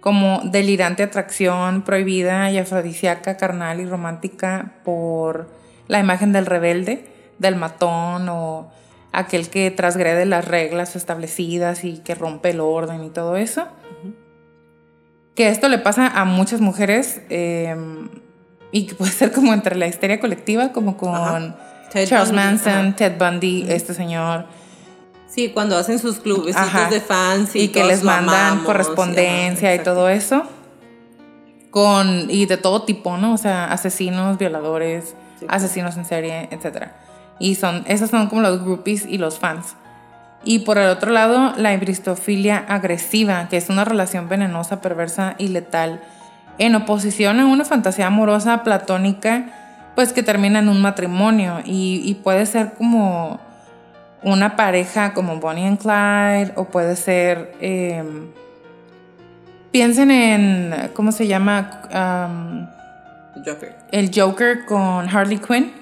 como delirante atracción prohibida y afrodisíaca, carnal y romántica por la imagen del rebelde, del matón o aquel que transgrede las reglas establecidas y que rompe el orden y todo eso. Que esto le pasa a muchas mujeres eh, y que puede ser como entre la histeria colectiva, como con
Ajá.
Charles
Bundy,
Manson,
ajá.
Ted Bundy, este señor.
Sí, cuando hacen sus clubes de fans y,
y que les mandan
amamos,
correspondencia
ajá,
y todo eso. Con, y de todo tipo, ¿no? O sea, asesinos, violadores,
Sí.
asesinos en serie, etc. Y son, esos son como los groupies y los fans. Y por el otro lado, la hibristofilia agresiva, que es una relación venenosa, perversa y letal, en oposición a una fantasía amorosa platónica, pues que termina en un matrimonio y, y puede ser como una pareja como Bonnie and Clyde o puede ser... em, piensen en, ¿cómo se llama? Am,
Joker.
el Joker con Harley Quinn,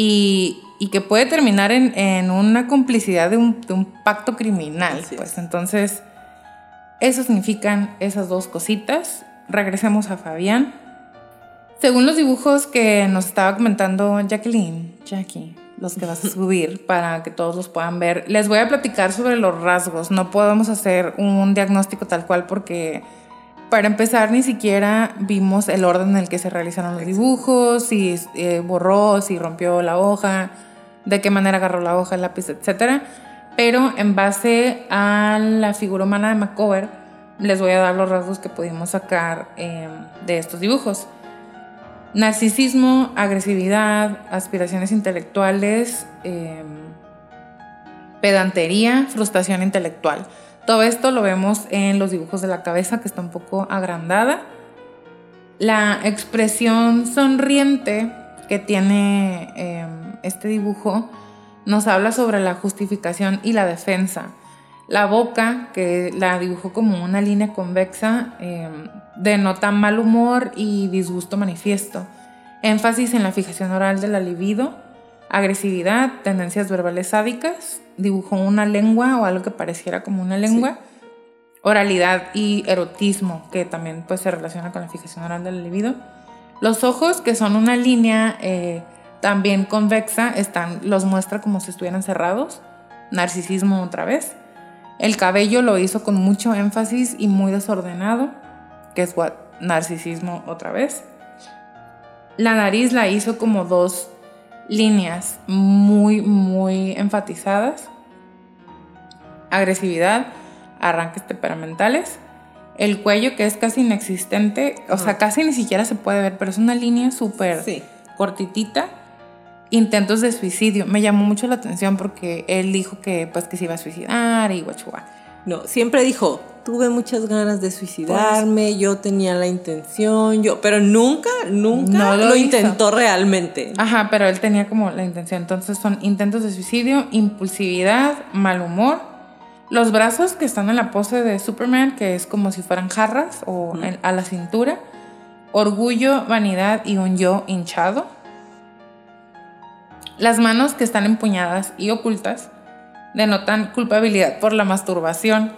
y, y que puede terminar en, en una complicidad de un, de un pacto criminal.
Así
pues
es.
entonces, eso significan esas dos cositas. Regresemos a Fabián. Según los dibujos que nos estaba comentando Jacqueline, Jackie, los que vas a subir para que todos los puedan ver, les voy a platicar sobre los rasgos. No podemos hacer un diagnóstico tal cual porque para empezar ni siquiera vimos el orden en el que se realizaron los dibujos, si eh, borró, si rompió la hoja, de qué manera agarró la hoja, el lápiz, etc. Pero en base a la figura humana de Macover, les voy a dar los rasgos que pudimos sacar eh, de estos dibujos. Narcisismo, agresividad, aspiraciones intelectuales, eh, pedantería, frustración intelectual. Todo esto lo vemos en los dibujos de la cabeza, que está un poco agrandada. La expresión sonriente que tiene eh, este dibujo nos habla sobre la justificación y la defensa. La boca, que la dibujó como una línea convexa, eh, denota mal humor y disgusto manifiesto. Énfasis en la fijación oral de la libido, agresividad, tendencias verbales sádicas, dibujó una lengua o algo que pareciera como una lengua, oralidad y erotismo, que también pues, se relaciona con la fijación oral de la libido. Los ojos, que son una línea eh, también convexa, están, los muestra como si estuvieran cerrados, narcisismo otra vez. El cabello lo hizo con mucho énfasis y muy desordenado, que es what, narcisismo otra vez. La nariz la hizo como dos líneas muy, muy enfatizadas. Agresividad, arranques temperamentales. El cuello que es casi inexistente, o sea, casi ni siquiera se puede ver, pero es una línea súper
Sí.
cortitita. Intentos de suicidio. Me llamó mucho la atención porque él dijo que pues que se iba a suicidar y guachua.
No, siempre dijo, tuve muchas ganas de suicidarme, yo tenía la intención, yo, pero nunca, nunca
No lo
intentó realmente.
Ajá, pero él tenía como la intención. Entonces son intentos de suicidio, impulsividad, mal humor. Los brazos que están en la pose de Superman, que es como si fueran jarras o en- a la cintura. Orgullo, vanidad y un yo hinchado. Las manos que están empuñadas y ocultas denotan culpabilidad por la masturbación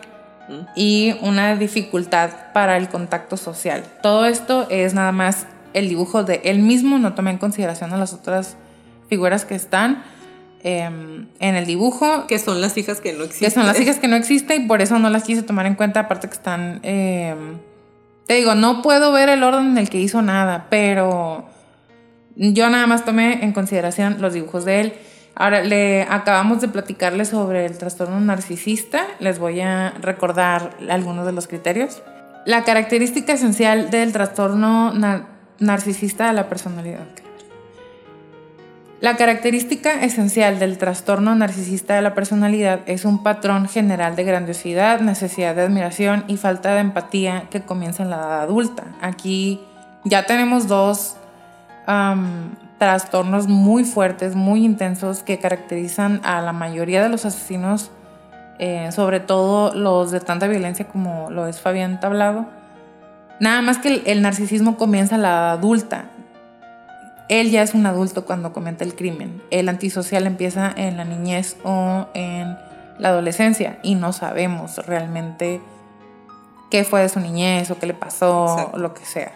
y una dificultad para el contacto social. Todo esto es nada más el dibujo de él mismo, no tomé en consideración a las otras figuras que están em, en el dibujo,
Que son las hijas que no existen.
que son las hijas que no existen y por eso no las quise tomar en cuenta, aparte que están... em, te digo, no puedo ver el orden en el que hizo nada, pero yo nada más tomé en consideración los dibujos de él. Ahora, le acabamos de platicarles sobre el trastorno narcisista. Les voy a recordar algunos de los criterios. La característica esencial del trastorno nar- narcisista de la personalidad. La característica esencial del trastorno narcisista de la personalidad es un patrón general de grandiosidad, necesidad de admiración y falta de empatía que comienza en la edad adulta. Aquí ya tenemos dos trastornos muy fuertes, muy intensos que caracterizan a la mayoría de los asesinos, eh, sobre todo los de tanta violencia como lo es Fabián Tablado. Nada más que el, el narcisismo comienza a la adulta. Él ya es un adulto cuando comete el crimen. El antisocial empieza en la niñez o en la adolescencia y no sabemos realmente qué fue de su niñez o qué le pasó o lo que sea.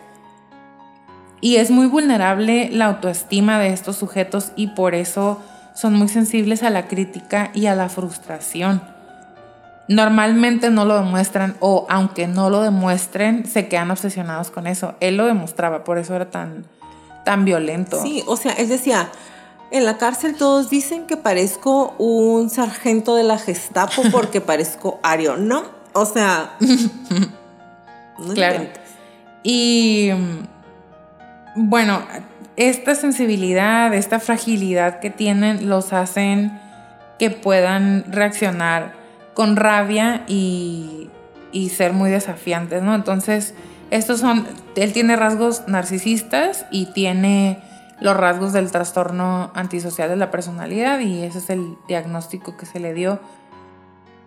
Y es muy vulnerable la autoestima de estos sujetos y por eso son muy sensibles a la crítica y a la frustración. Normalmente no lo demuestran o aunque no lo demuestren, se quedan obsesionados con eso. Él lo demostraba, por eso era tan, tan violento.
Sí, o sea, él decía, en la cárcel todos dicen que parezco un sargento de la Gestapo porque parezco Ario, ¿no? O sea, no
Claro.
inventes.
Y bueno, esta sensibilidad, esta fragilidad que tienen los hacen que puedan reaccionar con rabia y, y ser muy desafiantes, ¿no? Entonces, estos son, él tiene rasgos narcisistas y tiene los rasgos del trastorno antisocial de la personalidad y ese es el diagnóstico que se le dio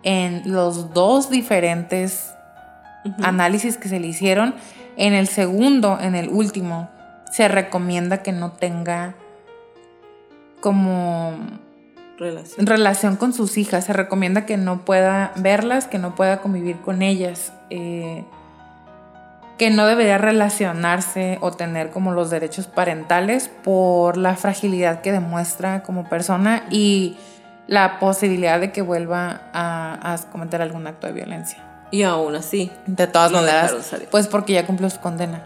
en los dos diferentes análisis que se le hicieron. En el segundo, en el último, se recomienda que no tenga como
Relación.
relación con sus hijas. Se recomienda que no pueda verlas, que no pueda convivir con ellas, eh, que no debería relacionarse o tener como los derechos parentales por la fragilidad que demuestra como persona y la posibilidad de que vuelva a, a cometer algún acto de violencia.
Y aún así.
De todas maneras, pues porque ya cumplió su condena.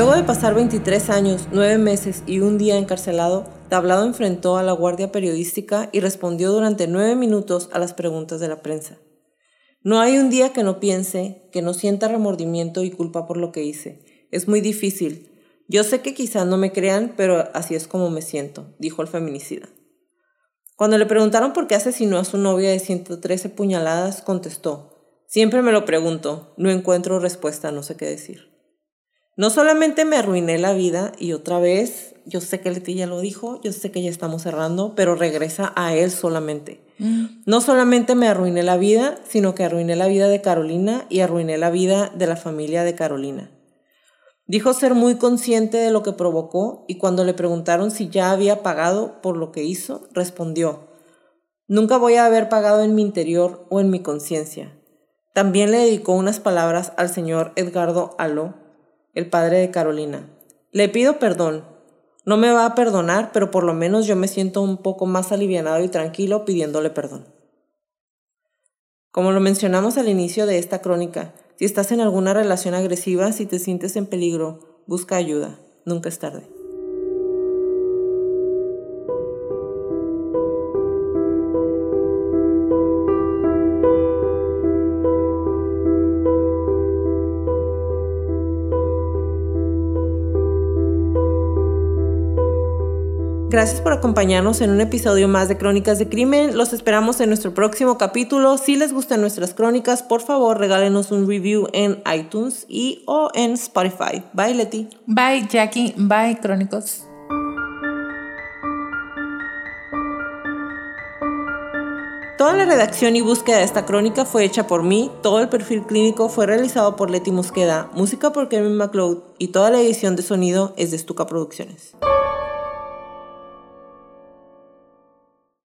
Luego de pasar 23 años, 9 meses y un día encarcelado, Tablado enfrentó a la guardia periodística y respondió durante 9 minutos a las preguntas de la prensa. No hay un día que no piense, que no sienta remordimiento y culpa por lo que hice. Es muy difícil. Yo sé que quizás no me crean, pero así es como me siento, dijo el feminicida. Cuando le preguntaron por qué asesinó a su novia de 113 puñaladas, contestó, siempre me lo pregunto, no encuentro respuesta, no sé qué decir. No solamente me arruiné la vida y otra vez, yo sé que Leti ya lo dijo, yo sé que ya estamos cerrando, pero regresa a él solamente. No solamente me arruiné la vida, sino que arruiné la vida de Carolina y arruiné la vida de la familia de Carolina. Dijo ser muy consciente de lo que provocó y cuando le preguntaron si ya había pagado por lo que hizo, respondió, Nunca voy a haber pagado en mi interior o en mi conciencia. También le dedicó unas palabras al señor Edgardo Aló, el padre de Carolina. Le pido perdón. No me va a perdonar, pero por lo menos yo me siento un poco más alivianado y tranquilo pidiéndole perdón. Como lo mencionamos al inicio de esta crónica, si estás en alguna relación agresiva, si te sientes en peligro, busca ayuda. Nunca es tarde. Gracias por acompañarnos en un episodio más de Crónicas de Crimen. Los esperamos en nuestro próximo capítulo. Si les gustan nuestras crónicas, por favor regálenos un review en iTunes y o en Spotify. Bye, Leti.
Bye, Jackie. Bye, Crónicos.
Toda la redacción y búsqueda de esta crónica fue hecha por mí, todo el perfil clínico fue realizado por Leti Mosqueda, música por Kevin McLeod y toda la edición de sonido es de Stuka Producciones.